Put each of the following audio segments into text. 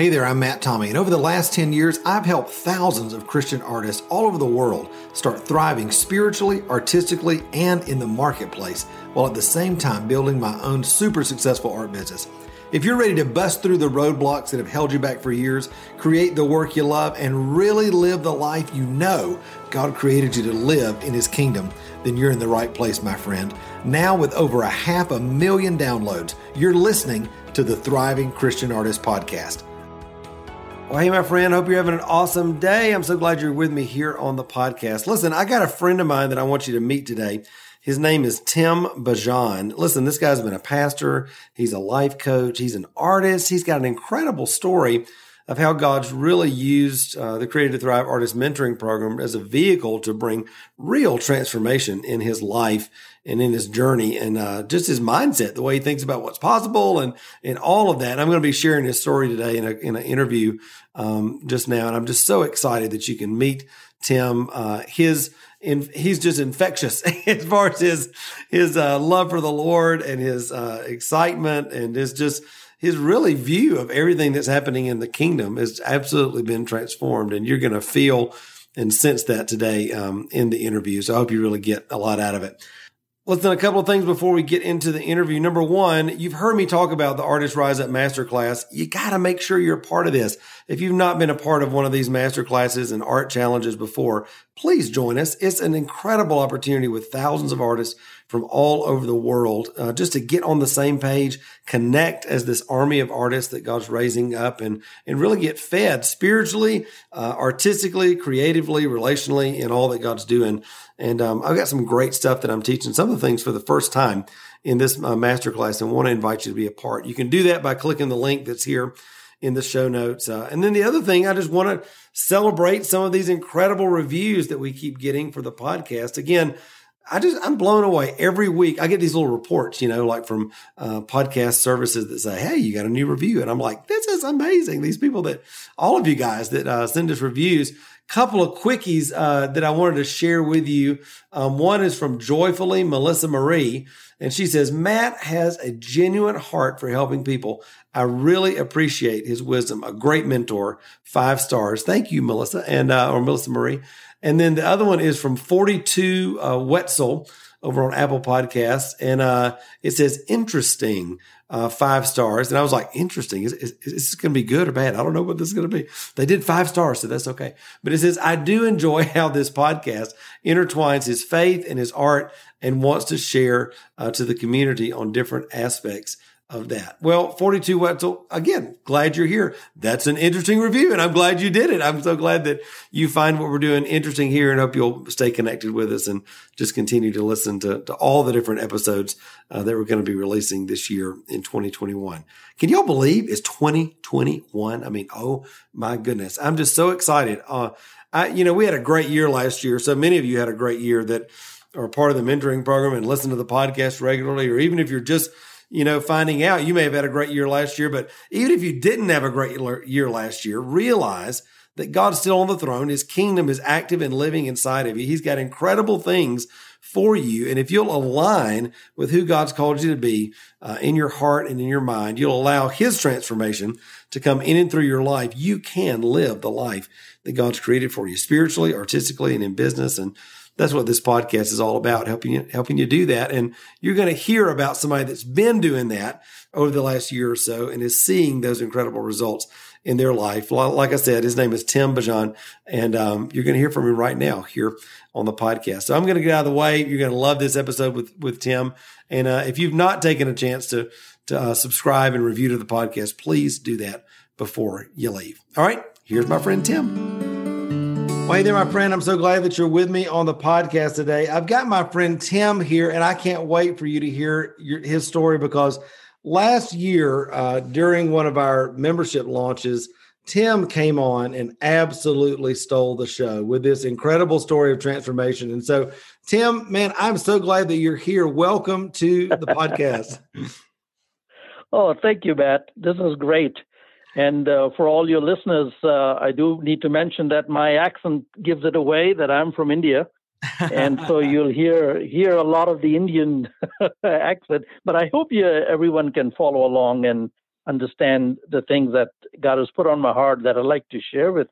Hey there, I'm Matt Tommey, and over the last 10 years, I've helped thousands of Christian artists all over the world start thriving spiritually, artistically, and in the marketplace, while at the same time building my own super successful art business. If you're ready to bust through the roadblocks that have held you back for years, create the work you love, and really live the life you know God created you to live in His kingdom, then you're in the right place, my friend. Now, with over a half a million downloads, you're listening to the Thriving Christian Artist Podcast. Well, hey, my friend, hope you're having an awesome day. I'm so glad you're with me here on the podcast. Listen, I got a friend of mine that I want you to meet today. His name is Tim Bajan. Listen, this guy's been a pastor, he's a life coach, he's an artist, he's got an incredible story of how God's really used uh, the Created to Thrive Artist Mentoring Program as a vehicle to bring real transformation in his life and in his journey and uh, just his mindset, the way he thinks about what's possible and and all of that. And I'm going to be sharing his story today in a in an interview um, just now, and I'm just so excited that you can meet Tim. Uh, his in, he's just infectious as far as his his uh, love for the Lord and his uh, excitement and his just his really view of everything that's happening in the kingdom has absolutely been transformed, and you're going to feel and sense that today um, in the interview. So I hope you really get a lot out of it. Listen, a couple of things before we get into the interview. Number one, you've heard me talk about the Artist Rise Up Masterclass. You got to make sure you're a part of this. If you've not been a part of one of these masterclasses and art challenges before, please join us. It's an incredible opportunity with thousands of artists from all over the world uh, just to get on the same page, connect as this army of artists that God's raising up and, and really get fed spiritually, uh, artistically, creatively, relationally, in all that God's doing. And um, I've got some great stuff that I'm teaching, some of the things for the first time in this uh, masterclass and want to invite you to be a part. You can do that by clicking the link that's here in the show notes. Uh, and then the other thing, I just want to celebrate some of these incredible reviews that we keep getting for the podcast. Again, I just I'm blown away every week. I get these little reports, you know, like from uh, podcast services that say, "Hey, you got a new review," and I'm like, "This is amazing." These people that all of you guys that uh, send us reviews. Couple of quickies uh, that I wanted to share with you. Um, one is from Joyfully Melissa Marie, and she says, "Matt has a genuine heart for helping people. I really appreciate his wisdom. A great mentor. Five stars. Thank you, Melissa and uh, or Melissa Marie." And then the other one is from 42 uh, Wetzel over on Apple Podcasts. And uh, it says, interesting, uh, five stars. And I was like, interesting. Is, is, is this going to be good or bad? I don't know what this is going to be. They did five stars, so that's okay. But it says, I do enjoy how this podcast intertwines his faith and his art and wants to share uh, to the community on different aspects of that. Well, 42 Wetzel, again, glad you're here. That's an interesting review and I'm glad you did it. I'm so glad that you find what we're doing interesting here and hope you'll stay connected with us and just continue to listen to, to all the different episodes uh, that we're going to be releasing this year in 2021. Can y'all believe it's 2021? I mean, oh my goodness. I'm just so excited. Uh, I, you know, we had a great year last year. So many of you had a great year that are part of the mentoring program and listen to the podcast regularly, or even if you're just you know, finding out you may have had a great year last year, but even if you didn't have a great year last year, realize that God's still on the throne. His kingdom is active and living inside of you. He's got incredible things for you. And if you'll align with who God's called you to be uh, in your heart and in your mind, you'll allow His transformation to come in and through your life. You can live the life that God's created for you spiritually, artistically, and in business. And that's what this podcast is all about, helping you, helping you do that. And you're going to hear about somebody that's been doing that over the last year or so and is seeing those incredible results in their life. Like I said, his name is Tim Bajan, and um, you're going to hear from him right now here on the podcast. So I'm going to get out of the way. You're going to love this episode with with Tim. And uh, if you've not taken a chance to to uh, subscribe and review to the podcast, please do that before you leave. All right, here's my friend Tim. Well, hey there, my friend. I'm so glad that you're with me on the podcast today. I've got my friend Tim here, and I can't wait for you to hear your, his story because last year, uh, during one of our membership launches, Tim came on and absolutely stole the show with this incredible story of transformation. And so, Tim, man, I'm so glad that you're here. Welcome to the podcast. oh, thank you, Matt. This is great. And uh, for all your listeners, uh, I do need to mention that my accent gives it away that I'm from India. and so you'll hear hear a lot of the Indian accent, but I hope you everyone can follow along and understand the things that God has put on my heart that I like to share with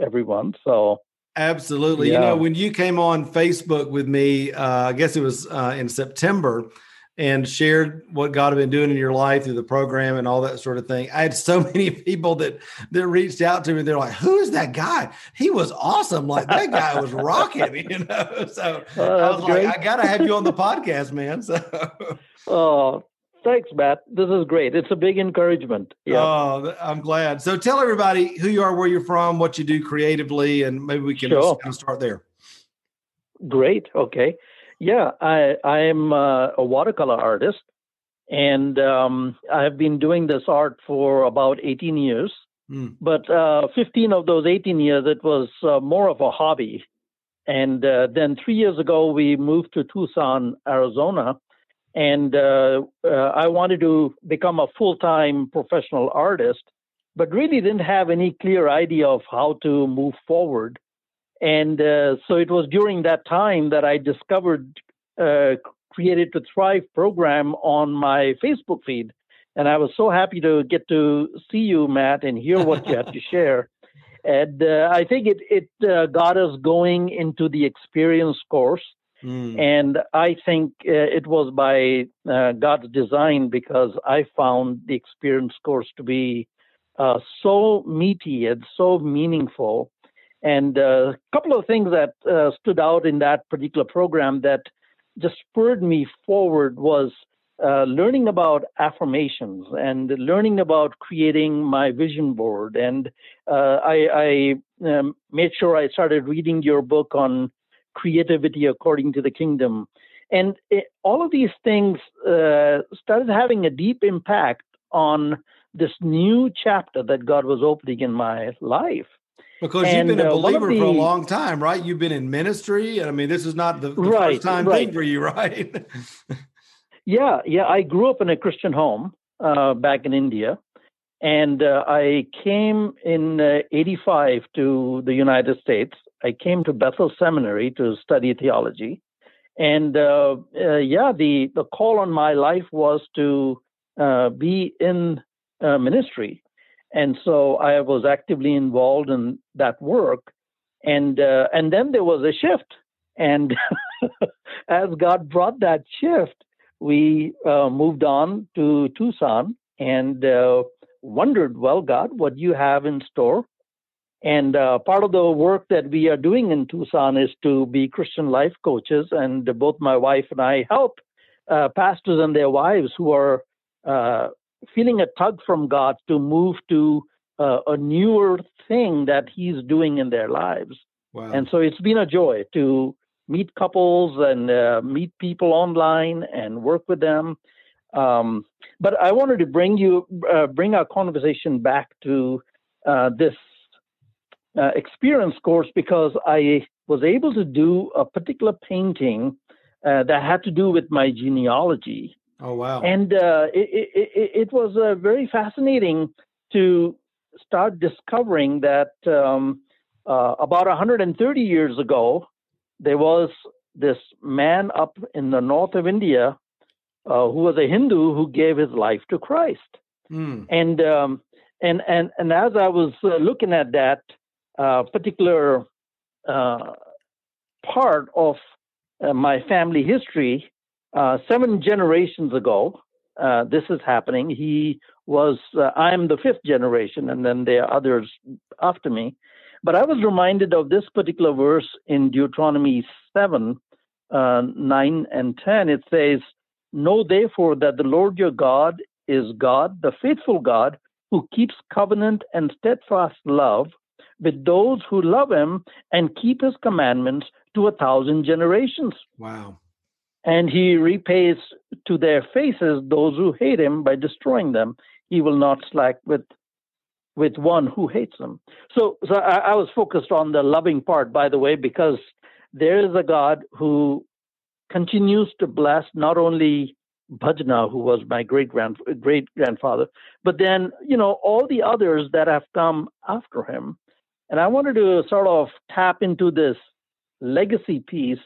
everyone. So absolutely, yeah. you know, when you came on Facebook with me, uh, I guess it was uh, in September and shared what God had been doing in your life through the program and all that sort of thing. I had so many people that that reached out to me. They're like, "Who is that guy? He was awesome! Like that guy was rocking!" You know. So oh, I was great. like, "I got to have you on the podcast, man." So. Oh, thanks, Matt. This is great. It's a big encouragement. Yeah. Oh, I'm glad. So tell everybody who you are, where you're from, what you do creatively, and maybe we can sure. kind of start there. Great. Okay. Yeah, I I'm uh, a watercolor artist, and um, I've been doing this art for about 18 years. Mm. But uh, 15 of those 18 years, it was uh, more of a hobby. And uh, then three years ago, we moved to Tucson, Arizona, and uh, uh, I wanted to become a full-time professional artist, but really didn't have any clear idea of how to move forward. And uh, so it was during that time that I discovered uh, Created to Thrive program on my Facebook feed. And I was so happy to get to see you, Matt, and hear what you had to share. And uh, I think it, it uh, got us going into the experience course. Mm. And I think uh, it was by uh, God's design because I found the experience course to be so meaty and so meaningful and a couple of things that uh, stood out in that particular program that just spurred me forward was uh, learning about affirmations and learning about creating my vision board. And uh, I, I um, made sure I started reading your book on creativity according to the kingdom. And it, all of these things uh, started having a deep impact on this new chapter that God was opening in my life. Because and, you've been a uh, believer the, for a long time, right? You've been in ministry. And I mean, this is not the, the right, first time right. thing for you, right? yeah, yeah. I grew up in a Christian home uh, back in India. And uh, I came in uh, 85 to the United States. I came to Bethel Seminary to study theology. And uh, uh, yeah, the, the call on my life was to be in ministry. And so I was actively involved in that work. And uh, and then there was a shift. And as God brought that shift, we uh, moved on to Tucson and uh, wondered, well, God, what do you have in store? And uh, part of the work that we are doing in Tucson is to be Christian life coaches. And both my wife and I help uh, pastors and their wives who are uh, feeling a tug from God to move to uh, a newer thing that He's doing in their lives. Wow. And so it's been a joy to meet couples and uh, meet people online and work with them. Um, but I wanted to bring you uh, bring our conversation back to uh, this uh, experience course because I was able to do a particular painting uh, that had to do with my genealogy Oh wow! And uh, it, it, it, was uh, very fascinating to start discovering that um, uh, about 130 years ago, there was this man up in the north of India uh, who was a Hindu who gave his life to Christ. Mm. And um, and and and as I was uh, looking at that uh, particular part of my family history, uh, seven generations ago, uh, this is happening. He was, uh, I'm the fifth generation, and then there are others after me. But I was reminded of this particular verse in Deuteronomy 7 uh, 9 and 10. It says, Know therefore that the Lord your God is God, the faithful God, who keeps covenant and steadfast love with those who love him and keep his commandments to a thousand generations. Wow and he repays to their faces those who hate him by destroying them. He will not slack with with one who hates them. So, so I, I was focused on the loving part, by the way, because there is a God who continues to bless not only Bhajna, who was my great grand great grandfather, but then you know all the others that have come after him. And I wanted to sort of tap into this legacy piece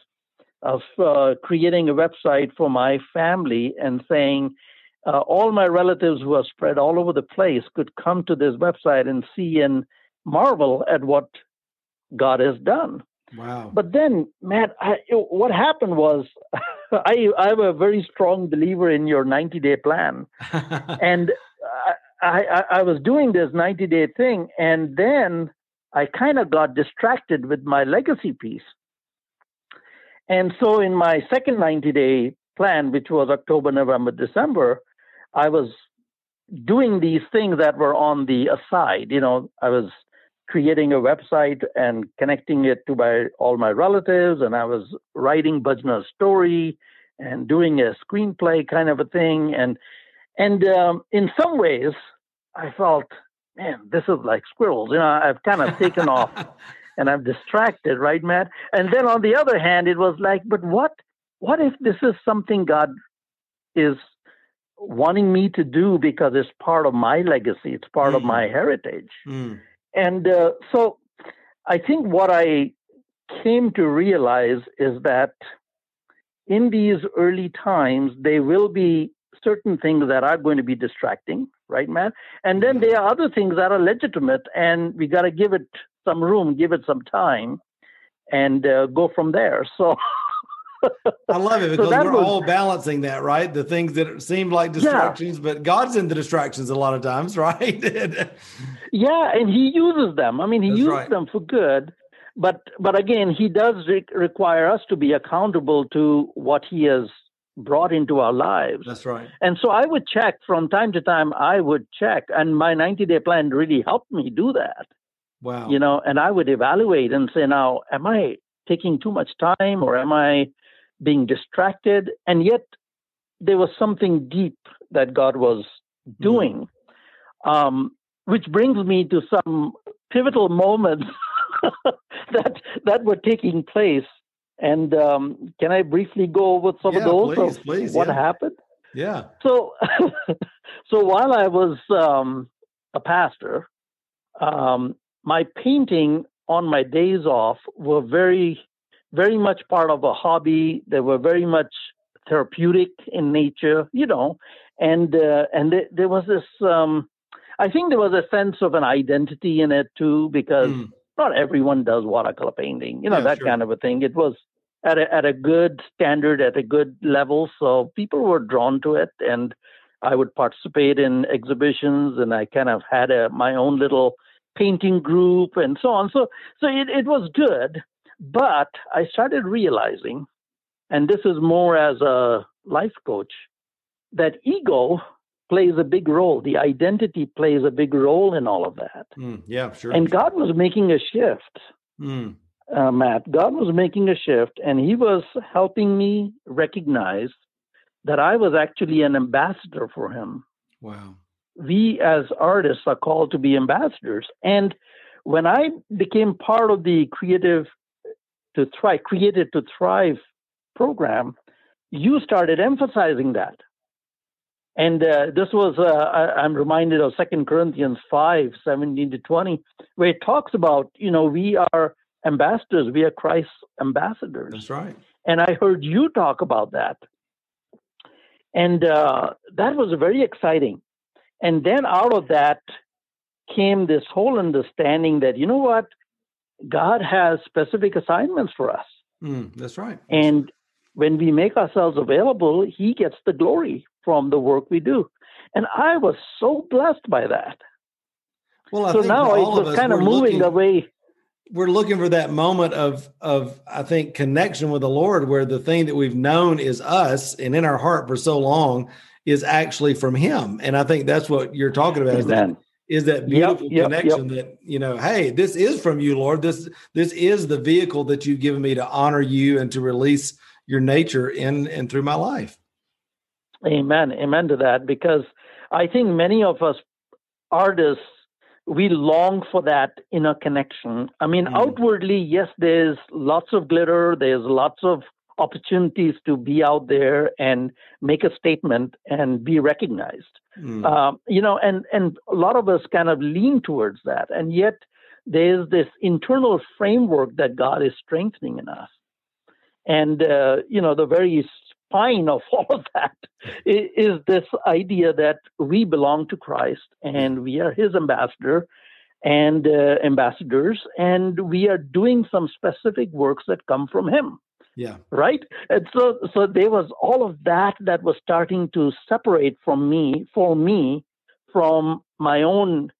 of uh, creating a website for my family and saying, uh, all my relatives who are spread all over the place could come to this website and see and marvel at what God has done. Wow. But then, Matt, I, what happened was I, I'm a very strong believer in your 90 day plan. and I, I, I was doing this 90 day thing, and then I kind of got distracted with my legacy piece. And so, in my second 90 day plan, which was October, November, December, I was doing these things that were on the aside. You know, I was creating a website and connecting it to my all my relatives, and I was writing Bhajana's story and doing a screenplay kind of a thing. And and um, in some ways, I felt, man, this is like squirrels. You know, I've kind of taken off and I'm distracted, right, Matt? And then on the other hand, it was like, but what what if this is something God is wanting me to do because it's part of my legacy, it's part mm. of my heritage. Mm. And uh, so I think what I came to realize is that in these early times, there will be certain things that are going to be distracting, right, Matt? And then there are other things that are legitimate, and we got to give it some room, give it some time, and uh, go from there. So. I love it because so we're was, all balancing that, right? The things that seem like distractions, yeah. but God's in the distractions a lot of times, right? yeah, and He uses them. I mean, He That's uses right. them for good but but again, he does re- require us to be accountable to what he has brought into our lives. That's right. And so I would check from time to time. I would check, and my 90 day plan really helped me do that. Wow. You know, and I would evaluate and say, now, am I taking too much time, or am I being distracted? And yet, there was something deep that God was mm-hmm. doing, mm. um, which brings me to some pivotal moments that that were taking place. And um, can I briefly go over some yeah, of those? Please, please, what yeah. happened? Yeah. So, so while I was um, a pastor, um, my painting on my days off were very, very much part of a hobby. They were very much therapeutic in nature, you know, and uh, and th- there was this. Um, I think there was a sense of an identity in it too, because. Mm not everyone does watercolor painting, you know, yeah, that sure. kind of a thing. It was at a, at a good standard, at a good level. So people were drawn to it. And I would participate in exhibitions and I kind of had a, my own little painting group and so on. So, so it, it was good. But I started realizing, and this is more as a life coach, that ego plays a big role. The identity plays a big role in all of that. Mm, yeah, sure. And God was making a shift, mm. uh, Matt. God was making a shift, and He was helping me recognize that I was actually an ambassador for Him. Wow. We as artists are called to be ambassadors. And when I became part of the creative to thrive, created to thrive program, you started emphasizing that. And uh, this was, uh, I, am reminded of Second Corinthians 5 17 to 20, where it talks about, you know, we are ambassadors, we are Christ's ambassadors. That's right. And I heard you talk about that. And uh, that was very exciting. And then out of that came this whole understanding that, you know what? God has specific assignments for us. Mm, that's right. And when we make ourselves available, He gets the glory from the work we do. And I was so blessed by that. Well, I so now it was kind of moving looking, away. We're looking for that moment of of I think connection with the Lord, where the thing that we've known is us and in our heart for so long is actually from Him. And I think that's what you're talking about. Is that is that beautiful yep, yep, connection yep. that you know hey this is from you lord this this is the vehicle that you've given me to honor you and to release your nature in and through my life Amen. Amen to that. Because I think many of us artists, we long for that inner connection. I mean, mm. outwardly, yes, there's lots of glitter, there's lots of opportunities to be out there and make a statement and be recognized. Mm. Um, you know, and and a lot of us kind of lean towards that, and yet there's this internal framework that God is strengthening in us. And uh, you know, the very spine of all of that is this idea that we belong to Christ and we are His ambassador and uh, ambassadors, and we are doing some specific works that come from Him. Yeah. Right. And so, so there was all of that that was starting to separate from me, for me, from my own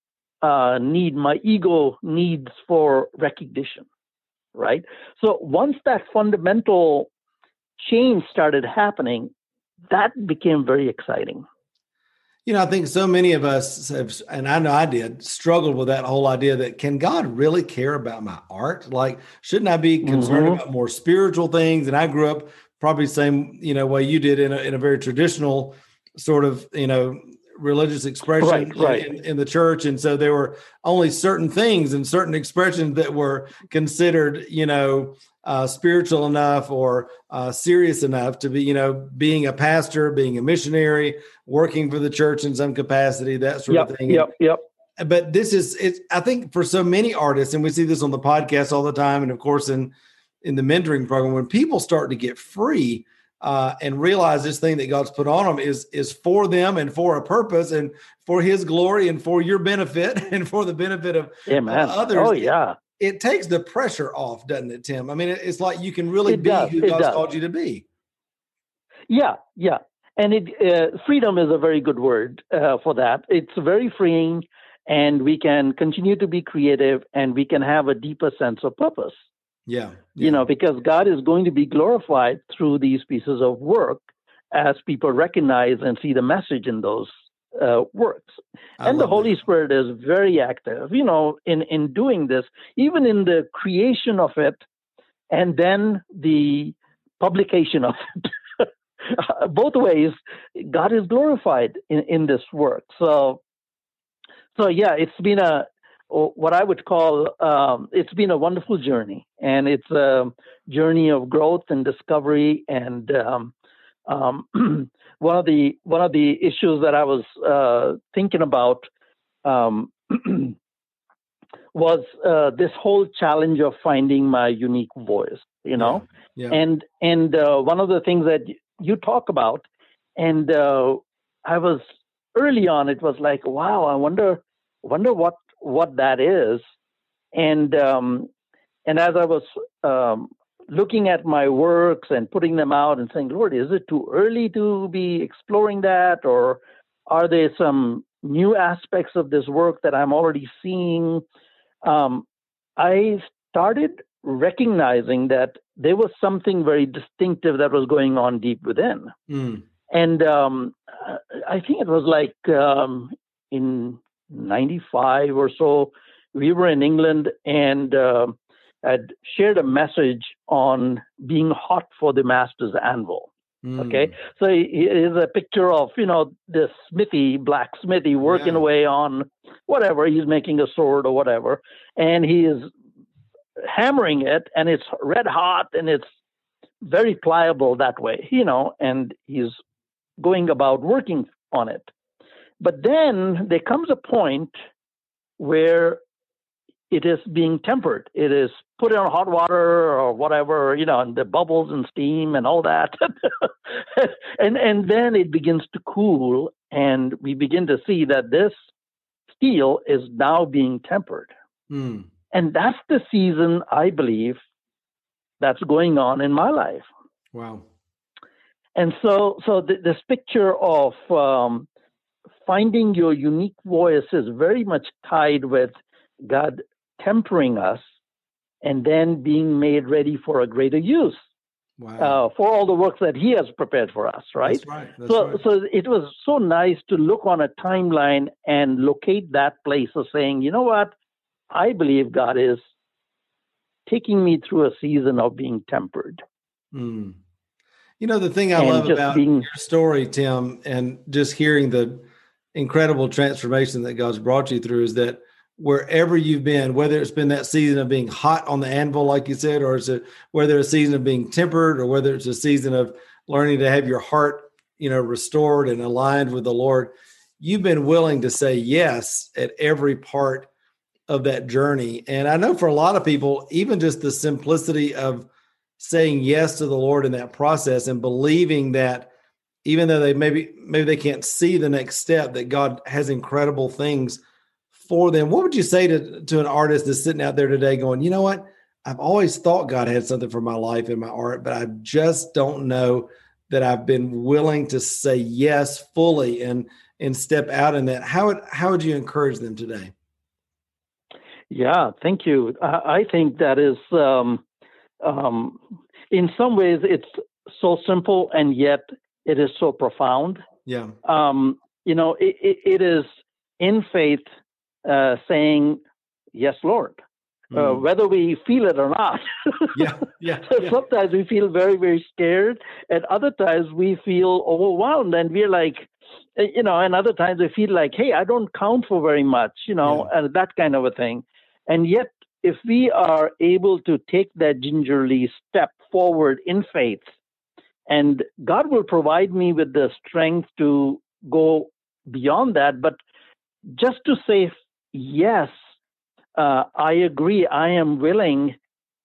uh, need, my ego needs for recognition. Right. So once that fundamental change started happening, that became very exciting. You know, I think so many of us have, and I know I did, struggled with that whole idea that can God really care about my art? Like, shouldn't I be concerned mm-hmm. about more spiritual things? And I grew up probably the same, you know, way you did in a, in a very traditional sort of, you know, religious expression right, right. In, in, the church and so there were only certain things and certain expressions that were considered you know uh, spiritual enough or uh, serious enough to be you know being a pastor being a missionary working for the church in some capacity that sort yep, of thing yep yep but this is it's i think for so many artists and we see this on the podcast all the time and of course in in the mentoring program when people start to get free uh, and realize this thing that God's put on them is is for them and for a purpose and for His glory and for your benefit and for the benefit of yeah, uh, others. Oh yeah, it, it, takes the pressure off, doesn't it, Tim? I mean, it, it's like you can really it be does, who God's does. called you to be. Yeah, yeah, and it uh, freedom is a very good word uh, for that. It's very freeing, and we can continue to be creative, and we can have a deeper sense of purpose. Yeah, yeah. You know, because God is going to be glorified through these pieces of work as people recognize and see the message in those uh, works. I and the Holy that. Spirit is very active, you know, in, in doing this, even in the creation of it and then the publication of it. Both ways, God is glorified in, in this work. So, so yeah, it's been a what I would call um, it's been a wonderful journey, and it's a journey of growth and discovery. And um, um, one of the one of the issues that I was uh, thinking about um, was uh, this whole challenge of finding my unique voice. You know, yeah. Yeah. and and uh, one of the things that you talk about, and uh, I was early on, it was like, wow, I wonder wonder what what that is. And um, and as I was um, looking at my works and putting them out and saying, Lord, is it too early to be exploring that, or are there some new aspects of this work that I'm already seeing? Um, I started recognizing that there was something very distinctive that was going on deep within. Mm. And um, I think it was like um, in 95 or so, we were in England and uh, had shared a message on being hot for the master's anvil. Mm. Okay, so here's a picture of you know this smithy, blacksmithy, working yeah. away on whatever he's making a sword or whatever, and he is hammering it, and it's red hot and it's very pliable that way, you know, and he's going about working on it. But then there comes a point where it is being tempered. It is put in hot water or whatever, you know, and the bubbles and steam and all that. and and then it begins to cool and we begin to see that this steel is now being tempered. Mm. And that's the season I believe that's going on in my life. Wow. And so so th- this picture of um, finding your unique voice is very much tied with God tempering us and then being made ready for a greater use. Wow. Uh, for all the work that he has prepared for us, right? That's right. That's so, right. so it was so nice to look on a timeline and locate that place of saying, you know what, I believe God is taking me through a season of being tempered. Mm. You know the thing I and love about being, your story, Tim, and just hearing the incredible transformation that God's brought you through is that wherever you've been, whether it's been that season of being hot on the anvil, like you said, or it's a, whether a season of being tempered, or whether it's a season of learning to have your heart, you know, restored and aligned with the Lord, you've been willing to say yes at every part of that journey. And I know for a lot of people, even just the simplicity of saying yes to the Lord in that process and believing that even though they maybe maybe they can't see the next step, that God has incredible things for them. What would you say to, to an artist that's sitting out there today going, you know what? I've always thought God had something for my life and my art, but I just don't know that I've been willing to say yes fully and and step out in that. How would how would you encourage them today? Yeah, thank you. I, I think that is um, um, in some ways it's so simple and yet it is so profound. Yeah. Um, you know, it, it, it is in faith uh, saying, "Yes, Lord." Uh, mm. whether we feel it or not. yeah, yeah, yeah. Sometimes we feel very, very scared, and other times we feel overwhelmed, and we're like, eh, you know, and other times we feel like, hey, I don't count for very much, you know, yeah. and that kind of a thing. And yet, if we are able to take that gingerly step forward in faith, and God will provide me with the strength to go beyond that, but just to say yes, uh, I agree, I am willing,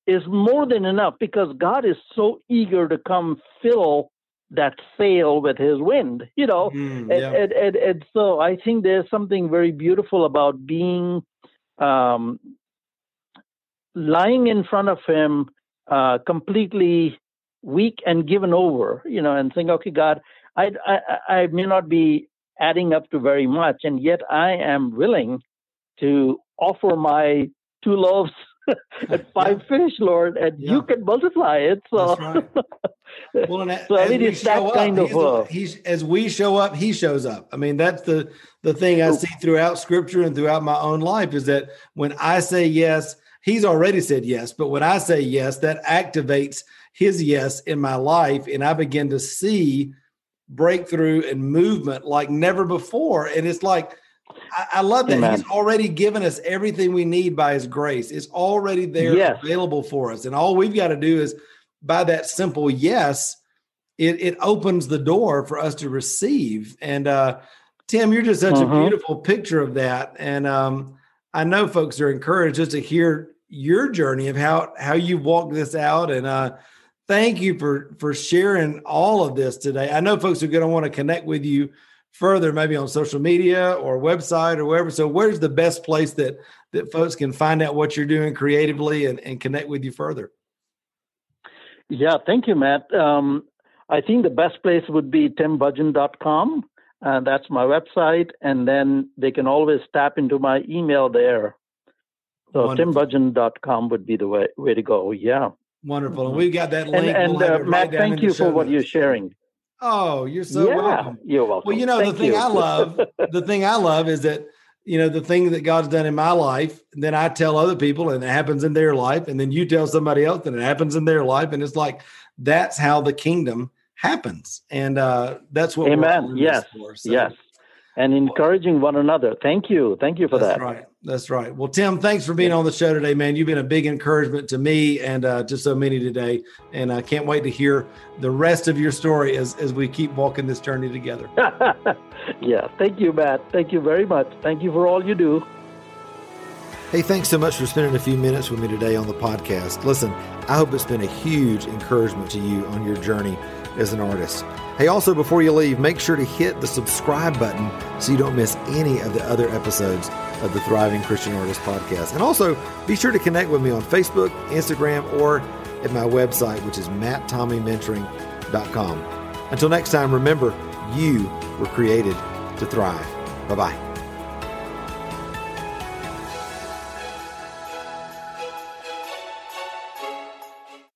is more than enough because God is so eager to come fill that sail with his wind, you know. Mm, yeah. and, and, and, and, so I think there's something very beautiful about being um, lying in front of him uh, completely weak and given over, you know, and saying, okay, God, I, I, I may not be adding up to very much, and yet I am willing to offer my two loaves and five yeah. fish, Lord, and yeah. you can multiply it. So, right. well, and so I mean, it's that up, kind of. Uh, he's as we show up, he shows up. I mean, that's the the thing I see throughout Scripture and throughout my own life is that when I say yes, he's already said yes, but when I say yes, that activates his yes in my life, and I begin to see breakthrough and movement like never before, and it's like I, I love that. Amen. He's already given us everything we need by his grace. It's already there yes. available for us. And all we've got to do is by that simple yes, it, it opens the door for us to receive. And uh, Tim, you're just such uh-huh. a mm-hmm. beautiful picture of that. And um, I know folks are encouraged just to hear your journey of how how you walked this out. And uh, thank you for for sharing all of this today. I know folks are going to want to connect with you further, maybe on social media or website or wherever. So, where's the best place that that folks can find out what you're doing creatively and, and connect with you further? Yeah, thank you, Matt. Um, I think the best place would be timbudgeon.com. Uh, that's my website. And then they can always tap into my email there. So timbudgeon.com would be the way, way to go. Yeah. Wonderful. And we've got that link. And, and we'll uh, Matt, thank you for what you're sharing. Oh, you're so yeah, welcome. You're welcome. Well, you know, Thank the thing you. I love, the thing I love is that, you know, the thing that God's done in my life, then I tell other people and it happens in their life. And then you tell somebody else and it happens in their life. And it's like, that's how the kingdom happens. And uh, that's what Amen. yes. For, so. Yes and encouraging one another. Thank you. Thank you for That's that. right. That's right. Well, Tim, thanks for being on the show today, man. You've been a big encouragement to me and uh, to so many today. And I can't wait to hear the rest of your story as, as we keep walking this journey together. yeah. Thank you, Matt. Thank you very much. Thank you for all you do. Hey, thanks so much for spending a few minutes with me today on the podcast. Listen, I hope it's been a huge encouragement to you on your journey as an artist. Hey, also, before you leave, make sure to hit the subscribe button so you don't miss any of the other episodes of the Thriving Christian Artist podcast. And also, be sure to connect with me on Facebook, Instagram, or at my website, which is matttommeymentoring.com. Until next time, remember, you were created to thrive. Bye bye.